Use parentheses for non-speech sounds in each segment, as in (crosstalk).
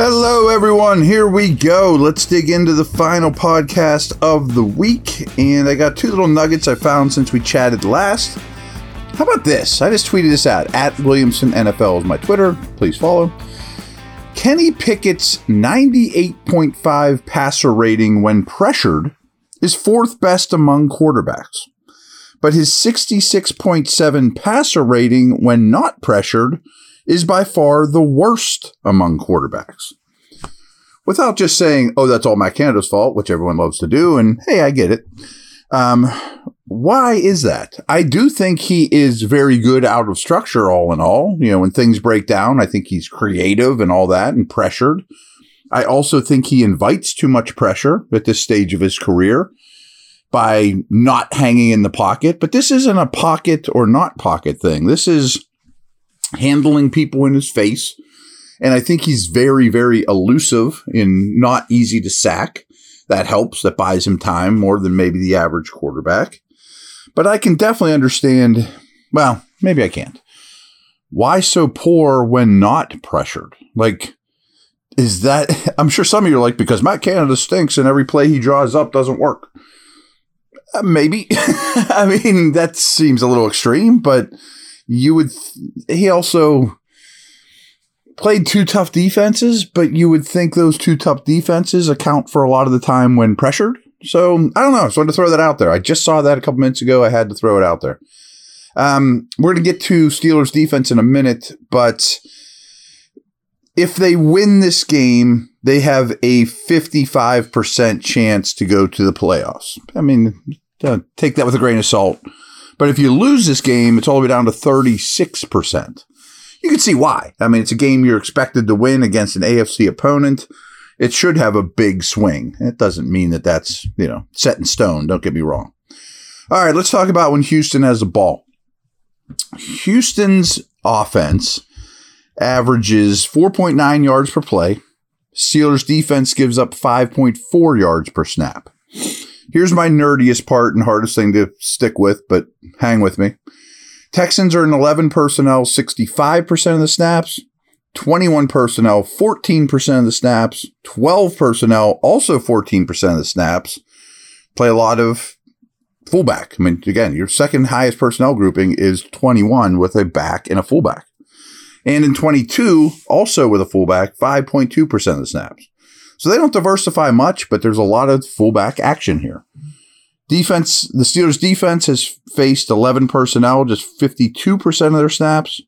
Hello, everyone. Here we go. Let's dig into the final podcast of the week. And I got two little nuggets I found since we chatted last. How about this? I just tweeted this out. At Williamson NFL is my Twitter. Please follow. Kenny Pickett's 98.5 passer rating when pressured is fourth best among quarterbacks. But his 66.7 passer rating when not pressured is by far the worst among quarterbacks. Without just saying, oh, that's all Matt Canada's fault, which everyone loves to do, and hey, I get it. Um, why is that? I do think he is very good out of structure, all in all. You know, when things break down, I think he's creative and all that and pressured. I also think he invites too much pressure at this stage of his career by not hanging in the pocket. But this isn't a pocket or not pocket thing. This is handling people in his face. And I think he's very, very elusive and not easy to sack. That helps. That buys him time more than maybe the average quarterback. But I can definitely understand. Well, maybe I can't. Why so poor when not pressured? Like, is that? (laughs) I'm sure some of you are like, because Matt Canada stinks and every play he draws up doesn't work. Uh, maybe. (laughs) I mean, that seems a little extreme, but you would, th- he also played two tough defenses, but you would think those two tough defenses account for a lot of the time when pressured. So I don't know. I just wanted to throw that out there. I just saw that a couple minutes ago. I had to throw it out there. Um, we're going to get to Steelers defense in a minute, but if they win this game, they have a 55% chance to go to the playoffs. I mean, uh, take that with a grain of salt. But if you lose this game, it's all the way down to 36%. You can see why. I mean, it's a game you're expected to win against an AFC opponent. It should have a big swing. It doesn't mean that that's, you know, set in stone. Don't get me wrong. All right, let's talk about when Houston has the ball. Houston's offense averages 4.9 yards per play. Steelers defense gives up 5.4 yards per snap. Here's my nerdiest part and hardest thing to stick with, but hang with me. Texans are in 11 personnel, 65% of the snaps. 21 personnel, 14% of the snaps. 12 personnel, also 14% of the snaps. Play a lot of fullback. I mean, again, your second highest personnel grouping is 21 with a back and a fullback. And in 22, also with a fullback, 5.2% of the snaps. So they don't diversify much, but there's a lot of fullback action here. Defense, the Steelers defense has faced 11 personnel, just 52% of their snaps,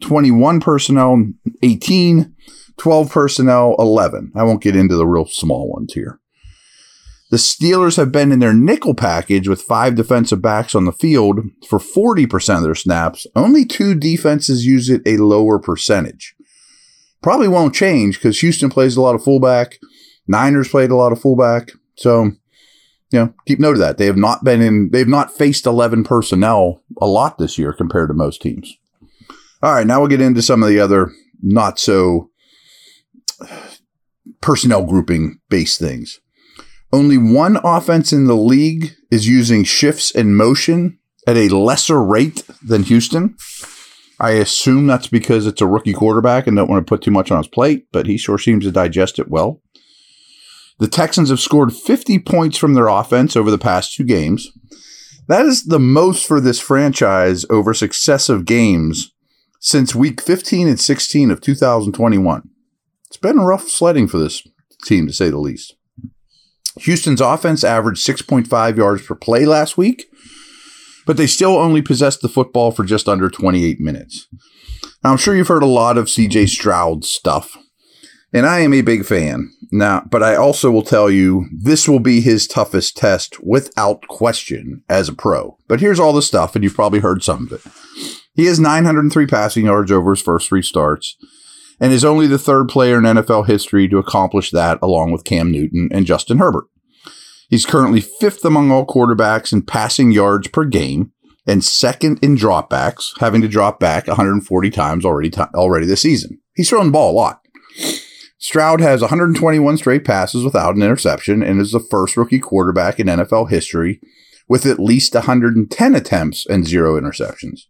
21 personnel, 18, 12 personnel, 11. I won't get into the real small ones here. The Steelers have been in their nickel package with five defensive backs on the field for 40% of their snaps. Only two defenses use it a lower percentage. Probably won't change because Houston plays a lot of fullback. Niners played a lot of fullback. So you know, keep note of that. They have not been in, they've not faced 11 personnel a lot this year compared to most teams. All right, now we'll get into some of the other not so (sighs) personnel grouping based things. Only one offense in the league is using shifts and motion at a lesser rate than Houston. I assume that's because it's a rookie quarterback and don't want to put too much on his plate, but he sure seems to digest it well. The Texans have scored 50 points from their offense over the past two games. That is the most for this franchise over successive games since week 15 and 16 of 2021. It's been rough sledding for this team, to say the least. Houston's offense averaged 6.5 yards per play last week, but they still only possessed the football for just under 28 minutes. Now, I'm sure you've heard a lot of CJ Stroud stuff, and I am a big fan. Now, but I also will tell you this will be his toughest test without question as a pro. But here's all the stuff, and you've probably heard some of it. He has 903 passing yards over his first three starts and is only the third player in NFL history to accomplish that along with Cam Newton and Justin Herbert. He's currently fifth among all quarterbacks in passing yards per game and second in dropbacks, having to drop back 140 times already t- already this season. He's thrown the ball a lot. Stroud has 121 straight passes without an interception and is the first rookie quarterback in NFL history with at least 110 attempts and zero interceptions.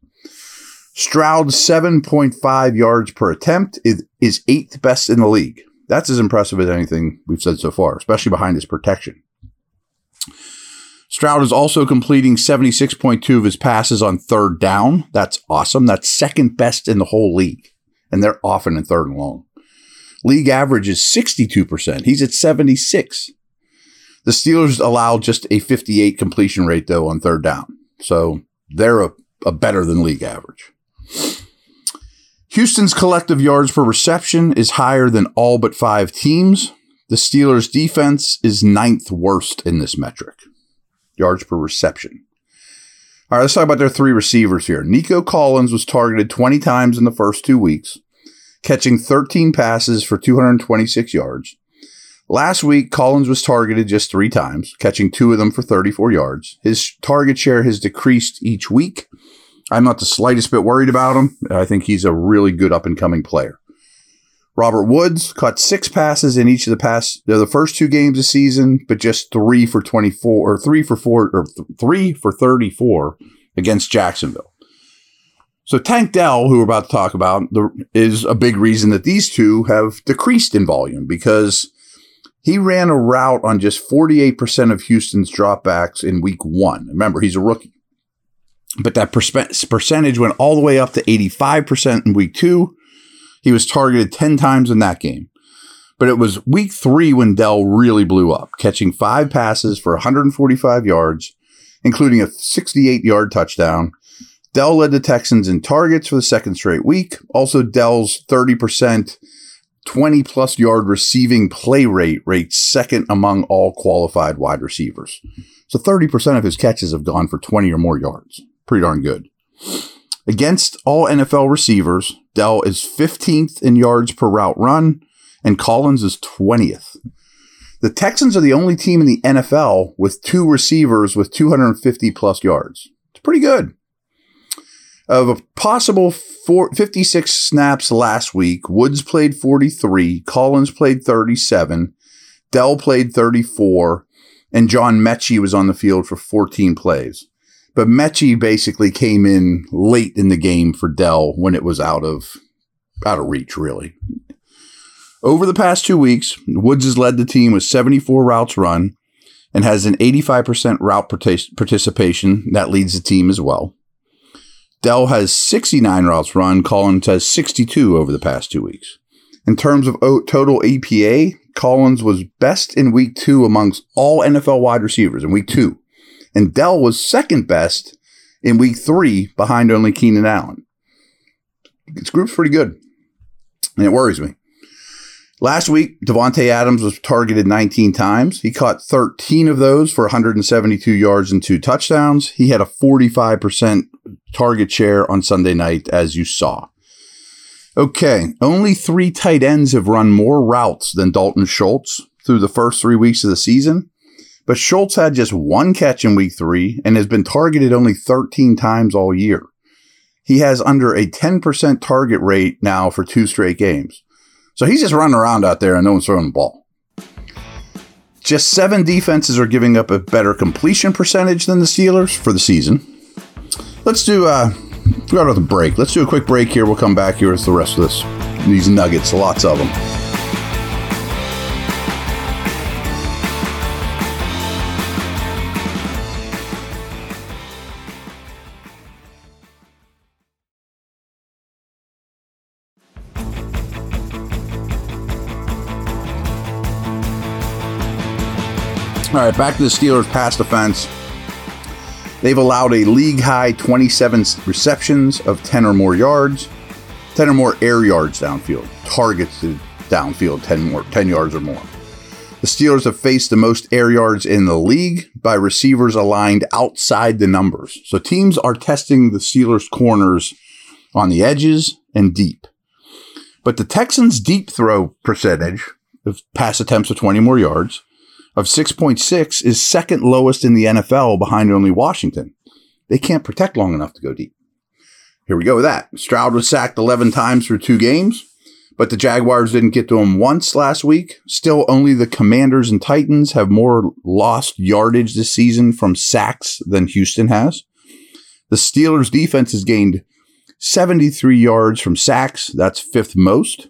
Stroud's 7.5 yards per attempt is, is eighth best in the league. That's as impressive as anything we've said so far, especially behind his protection. Stroud is also completing 76.2 of his passes on third down. That's awesome. That's second best in the whole league. And they're often in third and long. League average is 62%. He's at 76. The Steelers allow just a 58 completion rate though on third down. So they're a, a better than league average. Houston's collective yards per reception is higher than all but five teams. The Steelers' defense is ninth worst in this metric yards per reception. All right, let's talk about their three receivers here. Nico Collins was targeted 20 times in the first two weeks, catching 13 passes for 226 yards. Last week, Collins was targeted just three times, catching two of them for 34 yards. His target share has decreased each week I'm not the slightest bit worried about him. I think he's a really good up and coming player. Robert Woods caught six passes in each of the past the first two games of season, but just three for 24 or three for four or th- three for 34 against Jacksonville. So Tank Dell, who we're about to talk about, the, is a big reason that these two have decreased in volume because he ran a route on just 48% of Houston's dropbacks in week one. Remember, he's a rookie but that percentage went all the way up to 85% in week two. He was targeted 10 times in that game. But it was week three when Dell really blew up, catching five passes for 145 yards, including a 68 yard touchdown. Dell led the Texans in targets for the second straight week. Also, Dell's 30%, 20 plus yard receiving play rate rates second among all qualified wide receivers. So 30% of his catches have gone for 20 or more yards pretty darn good. Against all NFL receivers, Dell is 15th in yards per route run, and Collins is 20th. The Texans are the only team in the NFL with two receivers with 250 plus yards. It's pretty good. Of a possible four, 56 snaps last week, Woods played 43, Collins played 37, Dell played 34, and John Metchie was on the field for 14 plays. But Metchie basically came in late in the game for Dell when it was out of out of reach, really. Over the past two weeks, Woods has led the team with 74 routes run and has an 85% route participation. That leads the team as well. Dell has 69 routes run. Collins has 62 over the past two weeks. In terms of total EPA, Collins was best in week two amongst all NFL wide receivers in week two and Dell was second best in week three behind only Keenan Allen. This group's pretty good, and it worries me. Last week, Davante Adams was targeted 19 times. He caught 13 of those for 172 yards and two touchdowns. He had a 45% target share on Sunday night, as you saw. Okay, only three tight ends have run more routes than Dalton Schultz through the first three weeks of the season. But Schultz had just one catch in week three and has been targeted only 13 times all year. He has under a 10% target rate now for two straight games. So he's just running around out there and no one's throwing the ball. Just seven defenses are giving up a better completion percentage than the Steelers for the season. Let's do uh we got with a break. Let's do a quick break here. We'll come back here with the rest of this. These nuggets, lots of them. All right, back to the Steelers' pass defense. They've allowed a league high 27 receptions of 10 or more yards, 10 or more air yards downfield, targets downfield 10 more 10 yards or more. The Steelers have faced the most air yards in the league by receivers aligned outside the numbers. So teams are testing the Steelers corners on the edges and deep. But the Texans' deep throw percentage of pass attempts of 20 more yards of 6.6 is second lowest in the NFL behind only Washington. They can't protect long enough to go deep. Here we go with that. Stroud was sacked 11 times for two games, but the Jaguars didn't get to him once last week. Still, only the Commanders and Titans have more lost yardage this season from sacks than Houston has. The Steelers' defense has gained 73 yards from sacks. That's fifth most.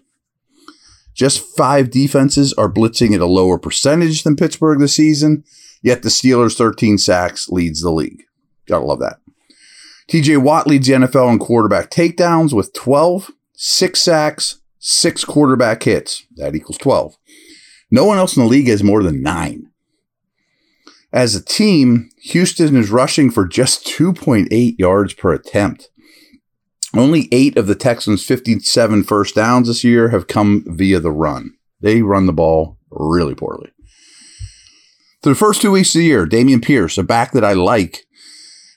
Just five defenses are blitzing at a lower percentage than Pittsburgh this season, yet the Steelers' 13 sacks leads the league. Gotta love that. TJ Watt leads the NFL in quarterback takedowns with 12, six sacks, six quarterback hits. That equals 12. No one else in the league has more than nine. As a team, Houston is rushing for just 2.8 yards per attempt. Only eight of the Texans' 57 first downs this year have come via the run. They run the ball really poorly. Through the first two weeks of the year, Dameon Pierce, a back that I like,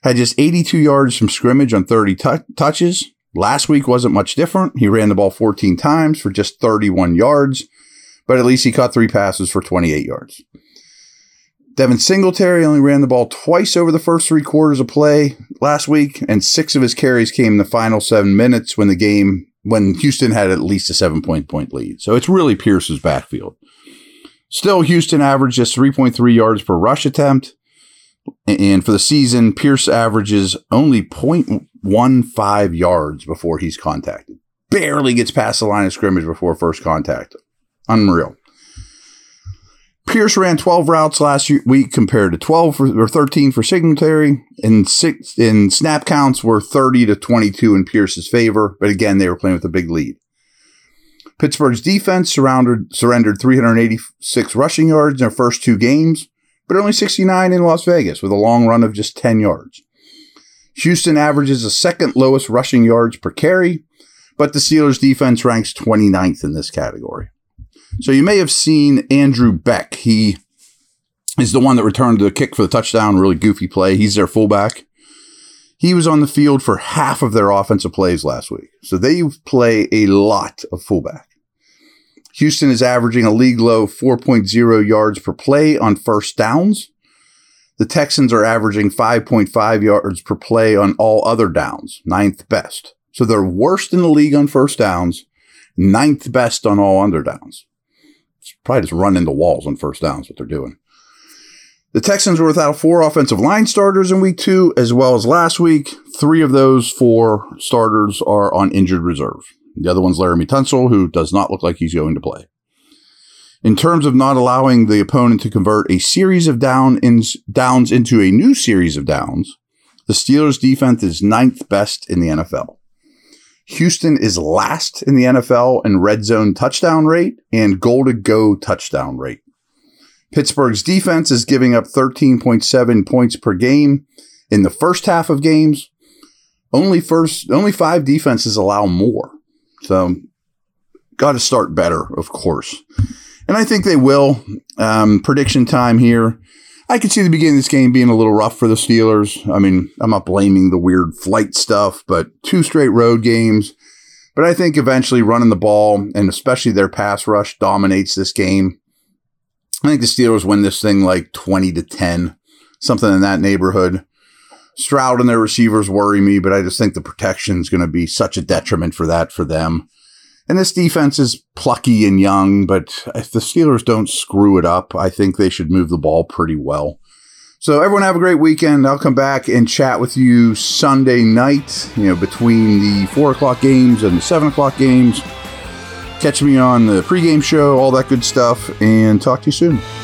had just 82 yards from scrimmage on 30 t- touches. Last week wasn't much different. He ran the ball 14 times for just 31 yards, but at least he caught three passes for 28 yards. Devin Singletary only ran the ball twice over the first three quarters of play last week, and six of his carries came in the final seven minutes when the game when Houston had at least a seven point point lead. So it's really Pierce's backfield. Still, Houston averaged just 3.3 yards per rush attempt. And for the season, Pierce averages only 0.15 yards before he's contacted. Barely gets past the line of scrimmage before first contact. Unreal. Pierce ran 12 routes last week compared to 12 for, or 13 for Singletary, and six in snap counts were 30 to 22 in Pierce's favor. But again, they were playing with a big lead. Pittsburgh's defense surrounded, surrendered 386 rushing yards in their first two games, but only 69 in Las Vegas with a long run of just 10 yards. Houston averages the second lowest rushing yards per carry, but the Steelers' defense ranks 29th in this category. So you may have seen Andrew Beck. He is the one that returned the kick for the touchdown, really goofy play. He's their fullback. He was on the field for half of their offensive plays last week. So they play a lot of fullback. Houston is averaging a league low 4.0 yards per play on first downs. The Texans are averaging 5.5 yards per play on all other downs, ninth best. So they're worst in the league on first downs, ninth best on all under downs probably just run into walls on first downs, what they're doing. The Texans were without four offensive line starters in week two, as well as last week. Three of those four starters are on injured reserve. The other one's Laremy Tunsil, who does not look like he's going to play. In terms of not allowing the opponent to convert a series of down in, downs into a new series of downs, the Steelers' defense is ninth best in the NFL. Houston is last in the NFL in red zone touchdown rate and goal to go touchdown rate. Pittsburgh's defense is giving up 13.7 points per game in the first half of games. Only first, only five defenses allow more. So, got to start better, of course. And I think they will. Um, prediction time here. I could see the beginning of this game being a little rough for the Steelers. I mean, I'm not blaming the weird flight stuff, but two straight road games. But I think eventually running the ball and especially their pass rush dominates this game. I think the Steelers win this thing like 20 to 10, something in that neighborhood. Stroud and their receivers worry me, but I just think the protection is going to be such a detriment for that for them. And this defense is plucky and young, but if the Steelers don't screw it up, I think they should move the ball pretty well. So everyone have a great weekend. I'll come back and chat with you Sunday night, you know, between the four o'clock games and the seven o'clock games. Catch me on the pregame show, all that good stuff, and talk to you soon.